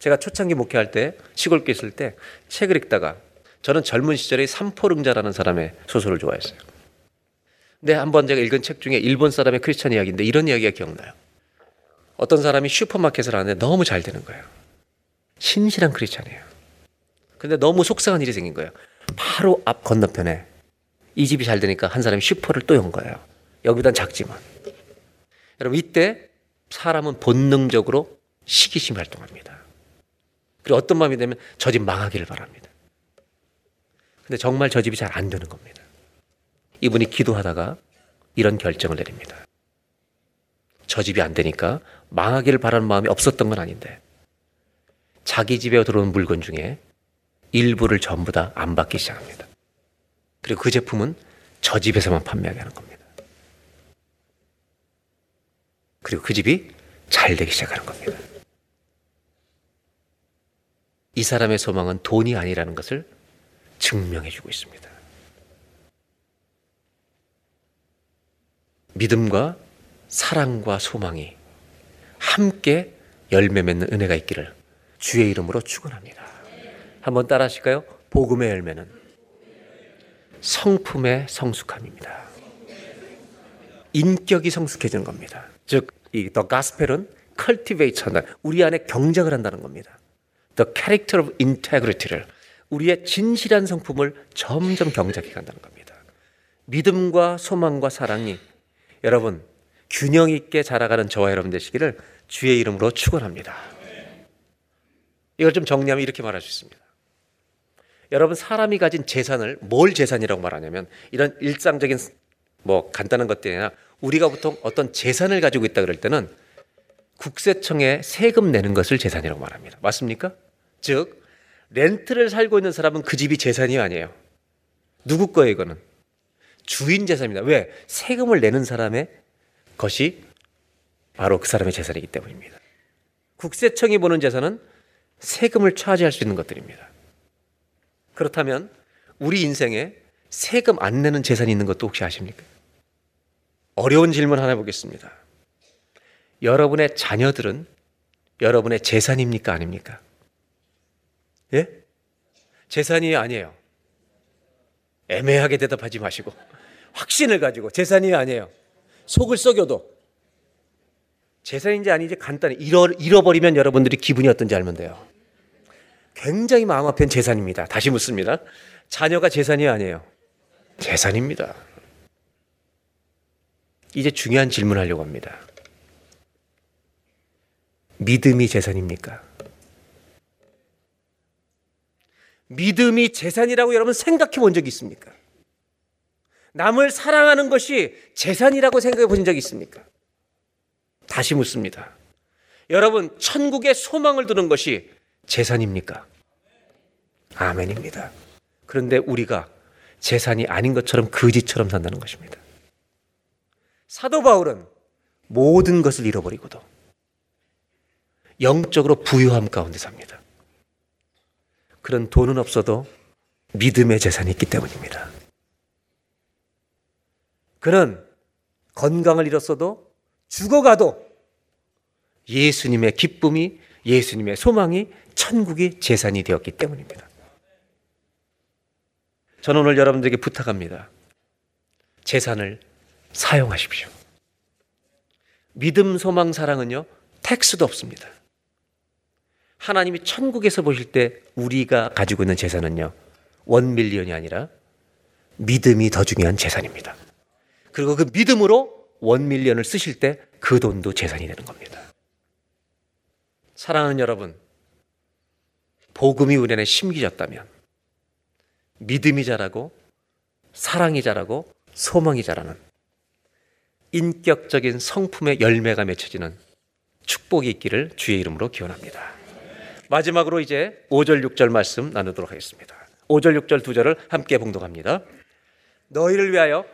제가 초창기 목회할 때 시골 교 있을 때 책을 읽다가 저는 젊은 시절에 삼포릉자라는 사람의 소설을 좋아했어요. 근데 한 번 제가 읽은 책 중에 일본 사람의 크리스천 이야기인데 이런 이야기가 기억나요. 어떤 사람이 슈퍼마켓을 하는데 너무 잘 되는 거예요. 신실한 크리스천이에요. 근데 너무 속상한 일이 생긴 거예요. 바로 앞 건너편에 이 집이 잘 되니까 한 사람이 슈퍼를 또 연 거예요. 여기보단 작지만. 여러분 이때 사람은 본능적으로 시기심 활동합니다. 그리고 어떤 마음이 되면 저 집 망하기를 바랍니다. 근데 정말 저 집이 잘 안 되는 겁니다. 이분이 기도하다가 이런 결정을 내립니다. 저 집이 안 되니까 망하기를 바라는 마음이 없었던 건 아닌데 자기 집에 들어온 물건 중에 일부를 전부 다 안 받기 시작합니다. 그리고 그 제품은 저 집에서만 판매하게 하는 겁니다. 그리고 그 집이 잘 되기 시작하는 겁니다. 이 사람의 소망은 돈이 아니라는 것을 증명해 주고 있습니다. 믿음과 사랑과 소망이 함께 열매 맺는 은혜가 있기를 주의 이름으로 축원합니다. 한번 따라 하실까요? 복음의 열매는 성품의 성숙함입니다. 인격이 성숙해지는 겁니다. 즉, 이 The Gospel은 cultivate 한다. 우리 안에 경작을 한다는 겁니다. The character of integrity를 우리의 진실한 성품을 점점 경작해 간다는 겁니다. 믿음과 소망과 사랑이 여러분 균형 있게 자라가는 저와 여러분 되시기를 주의 이름으로 축원합니다. 이걸 좀 정리하면 이렇게 말할 수 있습니다. 여러분 사람이 가진 재산을 뭘 재산이라고 말하냐면 이런 일상적인 뭐 간단한 것들이 아니라 우리가 보통 어떤 재산을 가지고 있다 그럴 때는 국세청에 세금 내는 것을 재산이라고 말합니다. 맞습니까? 즉 렌트를 살고 있는 사람은 그 집이 재산이 아니에요. 누구 거예요, 이거는? 주인 재산입니다. 왜? 세금을 내는 사람의 것이 바로 그 사람의 재산이기 때문입니다. 국세청이 보는 재산은 세금을 차지할 수 있는 것들입니다. 그렇다면 우리 인생에 세금 안 내는 재산이 있는 것도 혹시 아십니까? 어려운 질문 하나 해보겠습니다. 여러분의 자녀들은 여러분의 재산입니까? 아닙니까? 예? 재산이 아니에요. 애매하게 대답하지 마시고 확신을 가지고 재산이 아니에요. 속을 썩여도 재산인지 아닌지 간단히 잃어, 잃어버리면 여러분들이 기분이 어떤지 알면 돼요. 굉장히 마음 아픈 재산입니다. 다시 묻습니다. 자녀가 재산이 아니에요. 재산입니다. 이제 중요한 질문 하려고 합니다. 믿음이 재산입니까? 믿음이 재산이라고 여러분 생각해 본 적이 있습니까? 남을 사랑하는 것이 재산이라고 생각해 본 적이 있습니까? 다시 묻습니다. 여러분, 천국의 소망을 두는 것이 재산입니까? 아멘입니다. 그런데 우리가 재산이 아닌 것처럼 거지처럼 산다는 것입니다. 사도 바울은 모든 것을 잃어버리고도 영적으로 부유함 가운데 삽니다. 그런 돈은 없어도 믿음의 재산이 있기 때문입니다. 그는 건강을 잃었어도 죽어가도 예수님의 기쁨이 예수님의 소망이 천국의 재산이 되었기 때문입니다. 저는 오늘 여러분들에게 부탁합니다. 재산을 사용하십시오. 믿음, 소망, 사랑은요, 텍스도 없습니다. 하나님이 천국에서 보실 때 우리가 가지고 있는 재산은요, 원 밀리언이 아니라 믿음이 더 중요한 재산입니다. 그리고 그 믿음으로 원 밀리언을 쓰실 때 그 돈도 재산이 되는 겁니다. 사랑하는 여러분, 복음이 우리 안에 심기졌다면 믿음이 자라고 사랑이 자라고 소망이 자라는 인격적인 성품의 열매가 맺혀지는 축복이 있기를 주의 이름으로 기원합니다. 마지막으로 이제 5절 6절 말씀 나누도록 하겠습니다. 5절 6절 두 절을 함께 봉독합니다. 너희를 위하여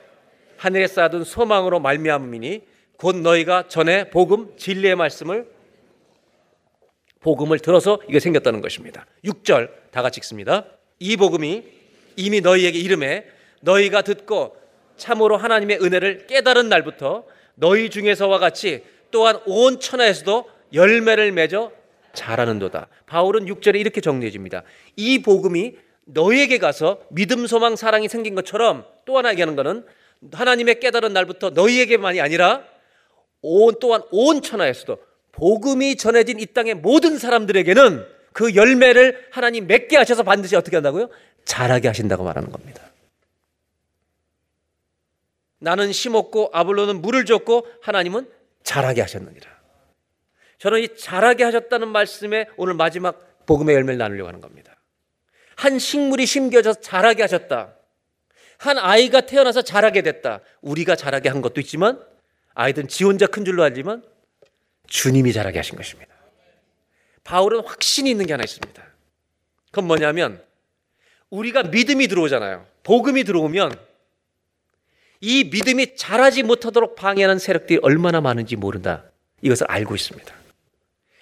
하늘에 쌓아둔 소망으로 말미암음이니 곧 너희가 전에 복음 진리의 말씀을 복음을 들어서 이게 생겼다는 것입니다. 6절 다 같이 읽습니다. 이 복음이 이미 너희에게 이름에 너희가 듣고 참으로 하나님의 은혜를 깨달은 날부터 너희 중에서와 같이 또한 온 천하에서도 열매를 맺어 자라는도다. 바울은 6절에 이렇게 정리해 줍니다. 이 복음이 너희에게 가서 믿음, 소망, 사랑이 생긴 것처럼 또 하나 얘기하는 것은 하나님의 깨달은 날부터 너희에게만이 아니라 온 또한 온 천하에서도 복음이 전해진 이 땅의 모든 사람들에게는 그 열매를 하나님 맺게 하셔서 반드시 어떻게 한다고요? 자라게 하신다고 말하는 겁니다. 나는 심었고 아볼로는 물을 줬고 하나님은 자라게 하셨느니라. 저는 이 자라게 하셨다는 말씀에 오늘 마지막 복음의 열매를 나누려고 하는 겁니다. 한 식물이 심겨져서 자라게 하셨다. 한 아이가 태어나서 자라게 됐다. 우리가 자라게 한 것도 있지만 아이들은 지 혼자 큰 줄로 알지만 주님이 자라게 하신 것입니다. 바울은 확신이 있는 게 하나 있습니다. 그건 뭐냐면 우리가 믿음이 들어오잖아요. 복음이 들어오면 이 믿음이 자라지 못하도록 방해하는 세력들이 얼마나 많은지 모른다. 이것을 알고 있습니다.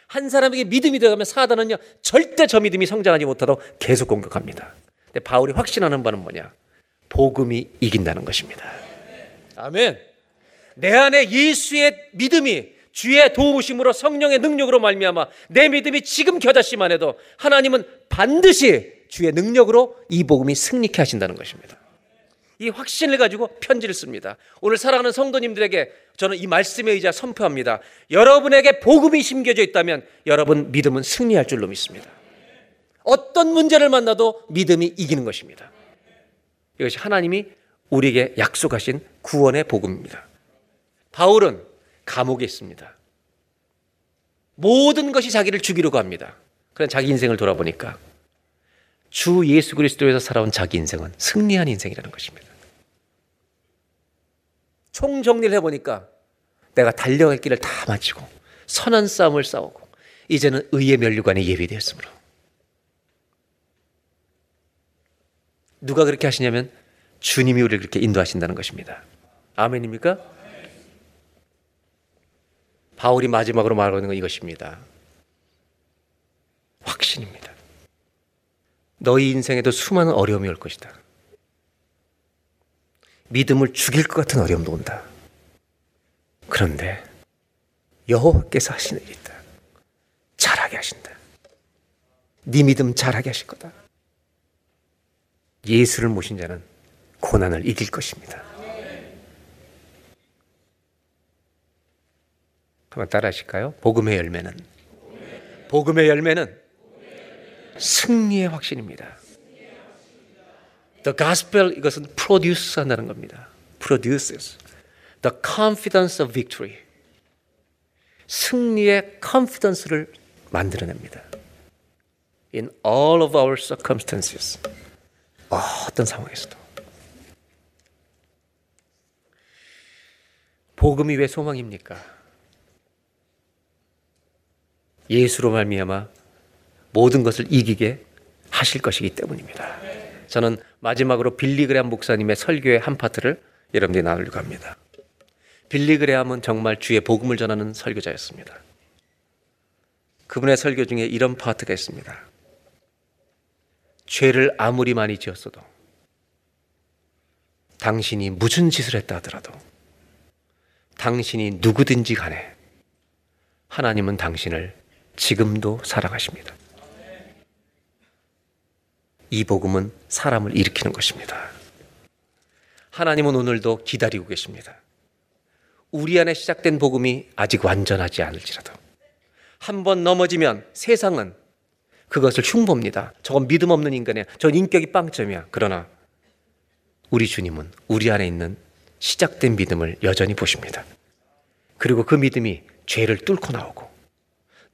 한 사람에게 믿음이 들어가면 사단은요, 절대 저 믿음이 성장하지 못하도록 계속 공격합니다. 근데 바울이 확신하는 바는 뭐냐? 복음이 이긴다는 것입니다. 아멘. 내 안에 예수의 믿음이 주의 도우심으로 성령의 능력으로 말미암아 내 믿음이 지금 겨자씨만 해도 하나님은 반드시 주의 능력으로 이 복음이 승리케 하신다는 것입니다. 이 확신을 가지고 편지를 씁니다. 오늘 사랑하는 성도님들에게 저는 이 말씀에 의자 선포합니다. 여러분에게 복음이 심겨져 있다면 여러분 믿음은 승리할 줄로 믿습니다. 어떤 문제를 만나도 믿음이 이기는 것입니다. 이것이 하나님이 우리에게 약속하신 구원의 복음입니다. 바울은 감옥에 있습니다. 모든 것이 자기를 죽이려고 합니다. 그런 자기 인생을 돌아보니까 주 예수 그리스도에서 살아온 자기 인생은 승리한 인생이라는 것입니다. 총 정리를 해보니까 내가 달려갈 길을 다 마치고 선한 싸움을 싸우고 이제는 의의 면류관에 예비되었으므로 누가 그렇게 하시냐면 주님이 우리를 그렇게 인도하신다는 것입니다. 아멘입니까? 바울이 마지막으로 말하는 건 이것입니다. 확신입니다. 너희 인생에도 수많은 어려움이 올 것이다. 믿음을 죽일 것 같은 어려움도 온다. 그런데 여호와께서 하시는 일이 있다. 잘하게 하신다. 네 믿음 잘하게 하실 거다. 예수를 모신 자는 고난을 이길 것입니다. 한번 따라 하실까요? 복음의 열매는 복음의 열매는 승리의 확신입니다. The gospel 이것은 produce 한다는 겁니다. produces the confidence of victory. 승리의 confidence를 만들어냅니다. In all of our circumstances. 어떤 상황에서도. 복음이 왜 소망입니까? 예수로 말미암아 모든 것을 이기게 하실 것이기 때문입니다. 저는 마지막으로 빌리그레암 목사님의 설교의 한 파트를 여러분들이 나누려고 합니다. 빌리그레암은 정말 주의 복음을 전하는 설교자였습니다. 그분의 설교 중에 이런 파트가 있습니다. 죄를 아무리 많이 지었어도 당신이 무슨 짓을 했다 하더라도 당신이 누구든지 간에 하나님은 당신을 지금도 사랑하십니다. 이 복음은 사람을 일으키는 것입니다. 하나님은 오늘도 기다리고 계십니다. 우리 안에 시작된 복음이 아직 완전하지 않을지라도 한 번 넘어지면 세상은 그것을 흉보입니다. 저건 믿음 없는 인간이야. 저 인격이 빵점이야. 그러나 우리 주님은 우리 안에 있는 시작된 믿음을 여전히 보십니다. 그리고 그 믿음이 죄를 뚫고 나오고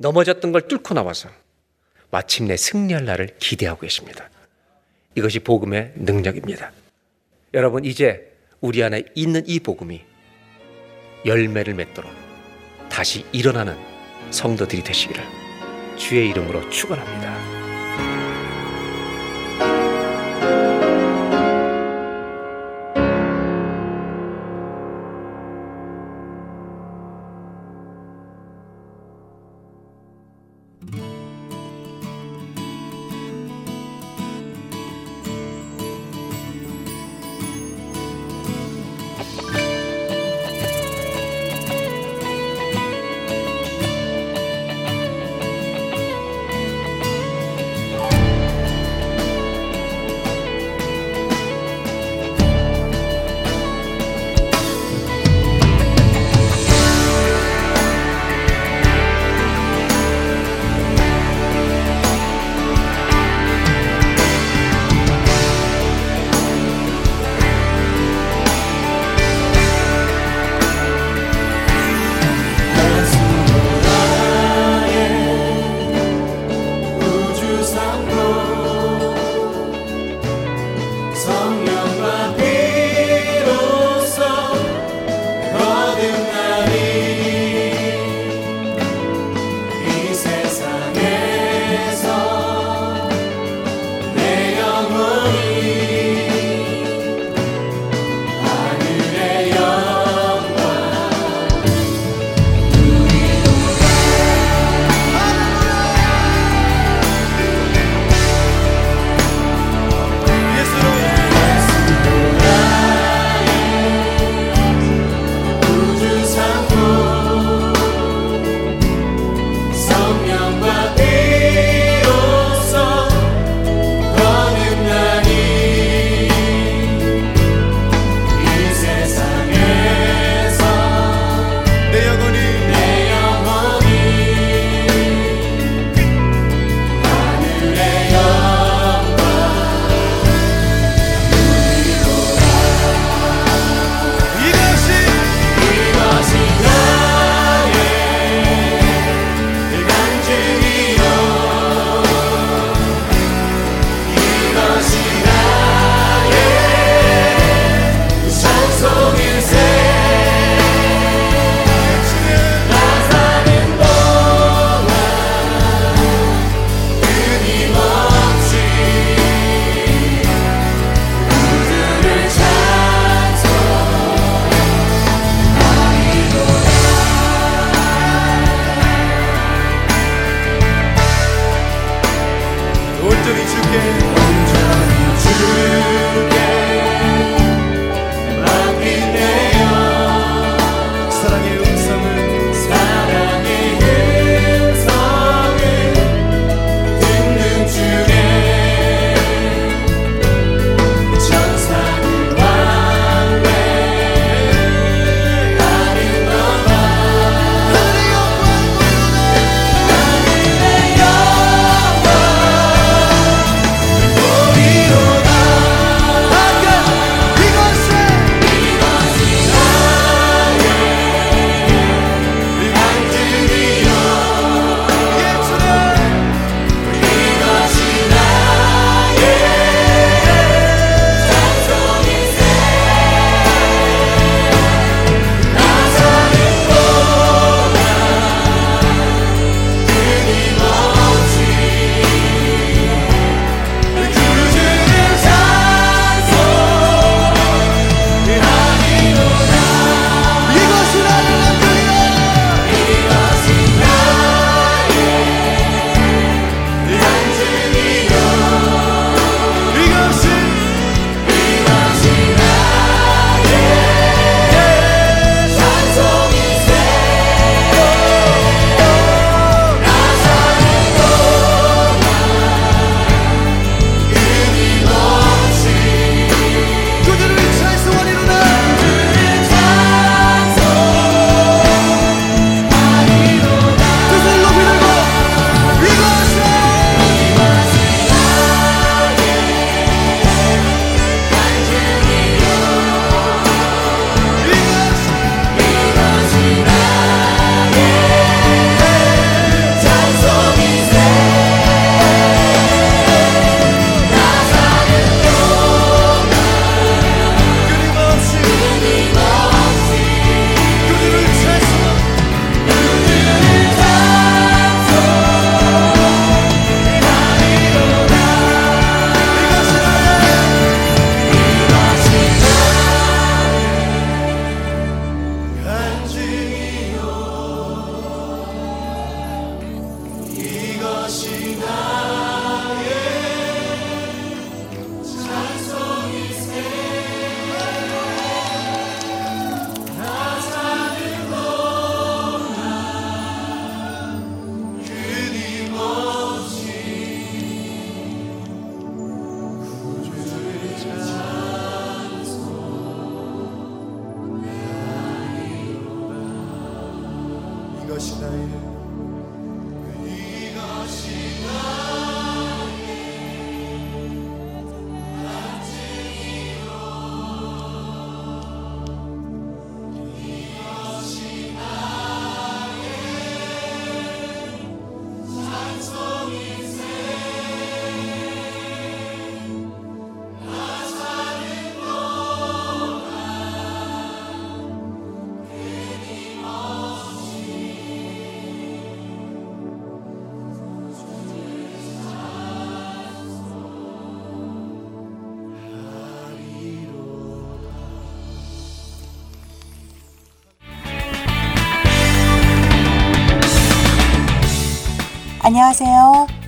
넘어졌던 걸 뚫고 나와서 마침내 승리할 날을 기대하고 계십니다. 이것이 복음의 능력입니다. 여러분, 이제 우리 안에 있는 이 복음이 열매를 맺도록 다시 일어나는 성도들이 되시기를 주의 이름으로 축원합니다.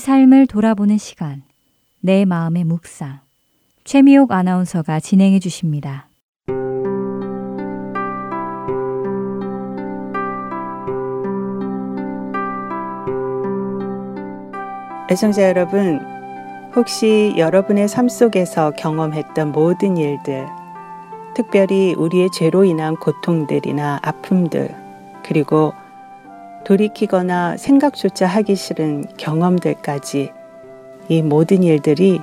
삶을 돌아보는 시간, 내 마음의 묵상. 최미옥 아나운서가 진행해 주십니다. 애청자 여러분, 혹시 여러분의 삶 속에서 경험했던 모든 일들, 특별히 우리의 죄로 인한 고통들이나 아픔들, 그리고 돌이키거나 생각조차 하기 싫은 경험들까지 이 모든 일들이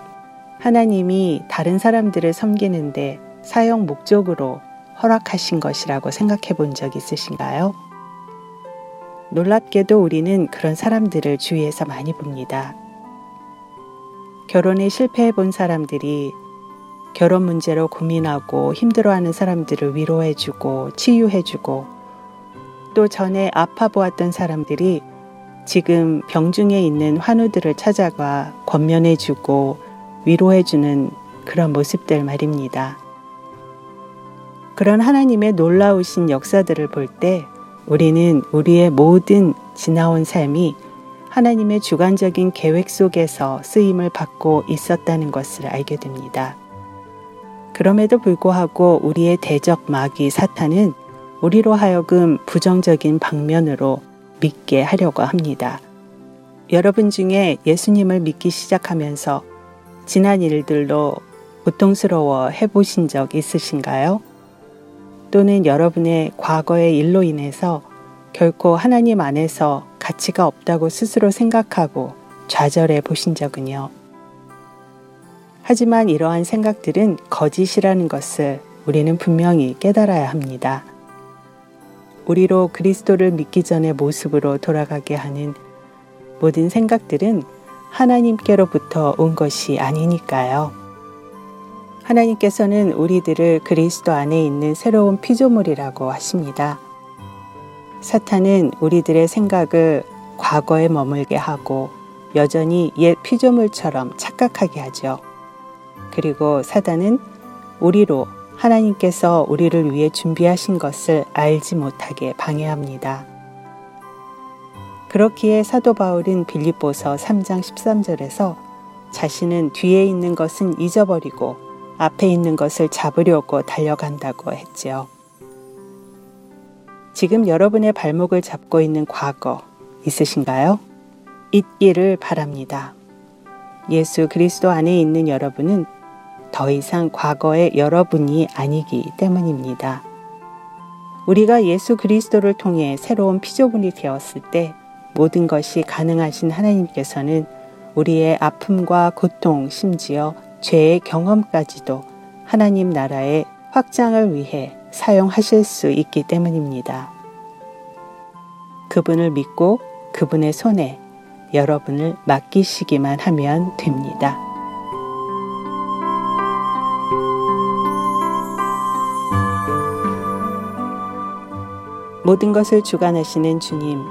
하나님이 다른 사람들을 섬기는데 사용 목적으로 허락하신 것이라고 생각해 본 적 있으신가요? 놀랍게도 우리는 그런 사람들을 주위에서 많이 봅니다. 결혼에 실패해 본 사람들이 결혼 문제로 고민하고 힘들어하는 사람들을 위로해주고 치유해주고 또 전에 아파 보았던 사람들이 지금 병중에 있는 환우들을 찾아가 권면해주고 위로해주는 그런 모습들 말입니다. 그런 하나님의 놀라우신 역사들을 볼 때 우리는 우리의 모든 지나온 삶이 하나님의 주관적인 계획 속에서 쓰임을 받고 있었다는 것을 알게 됩니다. 그럼에도 불구하고 우리의 대적 마귀 사탄은 우리로 하여금 부정적인 방면으로 믿게 하려고 합니다. 여러분 중에 예수님을 믿기 시작하면서 지난 일들로 고통스러워 해보신 적 있으신가요? 또는 여러분의 과거의 일로 인해서 결코 하나님 안에서 가치가 없다고 스스로 생각하고 좌절해 보신 적은요. 하지만 이러한 생각들은 거짓이라는 것을 우리는 분명히 깨달아야 합니다. 우리로 그리스도를 믿기 전의 모습으로 돌아가게 하는 모든 생각들은 하나님께로부터 온 것이 아니니까요. 하나님께서는 우리들을 그리스도 안에 있는 새로운 피조물이라고 하십니다. 사탄은 우리들의 생각을 과거에 머물게 하고 여전히 옛 피조물처럼 착각하게 하죠. 그리고 사단은 우리로 하나님께서 우리를 위해 준비하신 것을 알지 못하게 방해합니다. 그렇기에 사도 바울은 빌립보서 3장 13절에서 자신은 뒤에 있는 것은 잊어버리고 앞에 있는 것을 잡으려고 달려간다고 했지요. 지금 여러분의 발목을 잡고 있는 과거 있으신가요? 잊기를 바랍니다. 예수 그리스도 안에 있는 여러분은 더 이상 과거의 여러분이 아니기 때문입니다. 우리가 예수 그리스도를 통해 새로운 피조물이 되었을 때 모든 것이 가능하신 하나님께서는 우리의 아픔과 고통, 심지어 죄의 경험까지도 하나님 나라의 확장을 위해 사용하실 수 있기 때문입니다. 그분을 믿고 그분의 손에 여러분을 맡기시기만 하면 됩니다. 모든 것을 주관하시는 주님,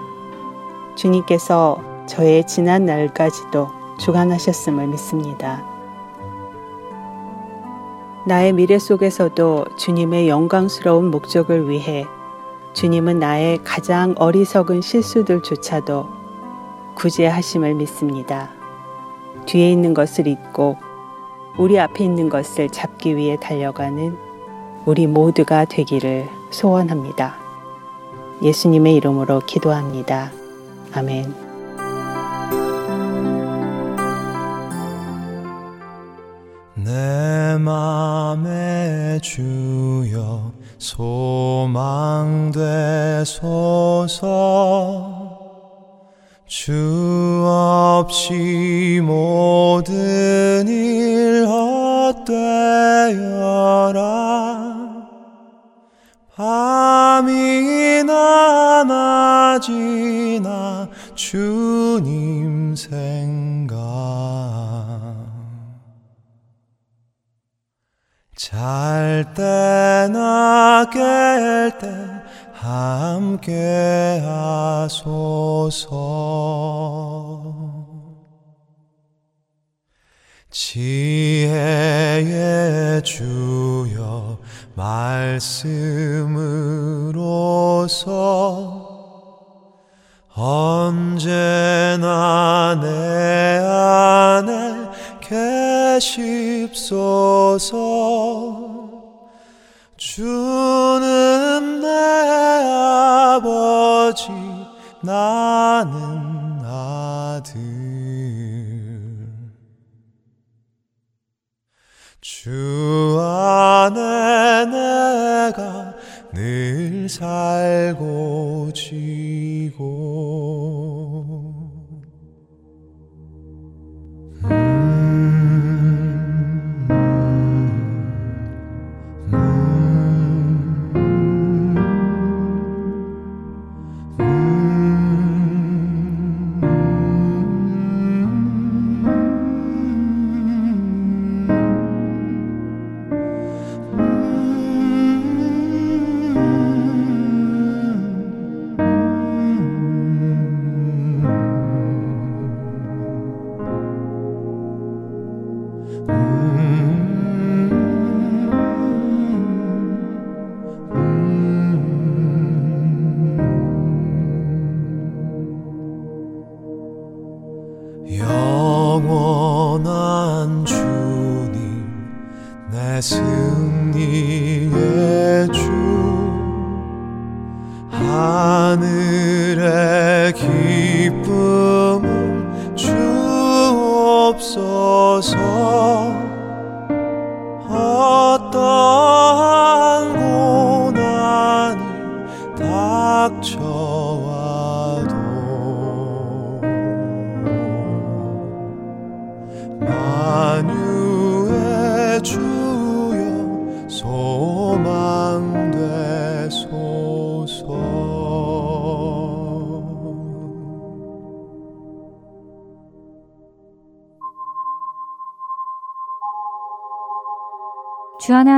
주님께서 저의 지난 날까지도 주관하셨음을 믿습니다. 나의 미래 속에서도 주님의 영광스러운 목적을 위해 주님은 나의 가장 어리석은 실수들조차도 구제하심을 믿습니다. 뒤에 있는 것을 잊고 우리 앞에 있는 것을 잡기 위해 달려가는 우리 모두가 되기를 소원합니다. 예수님의 이름으로 기도합니다. 아멘. 내 맘에 주여 소망 되소서 주 없이 때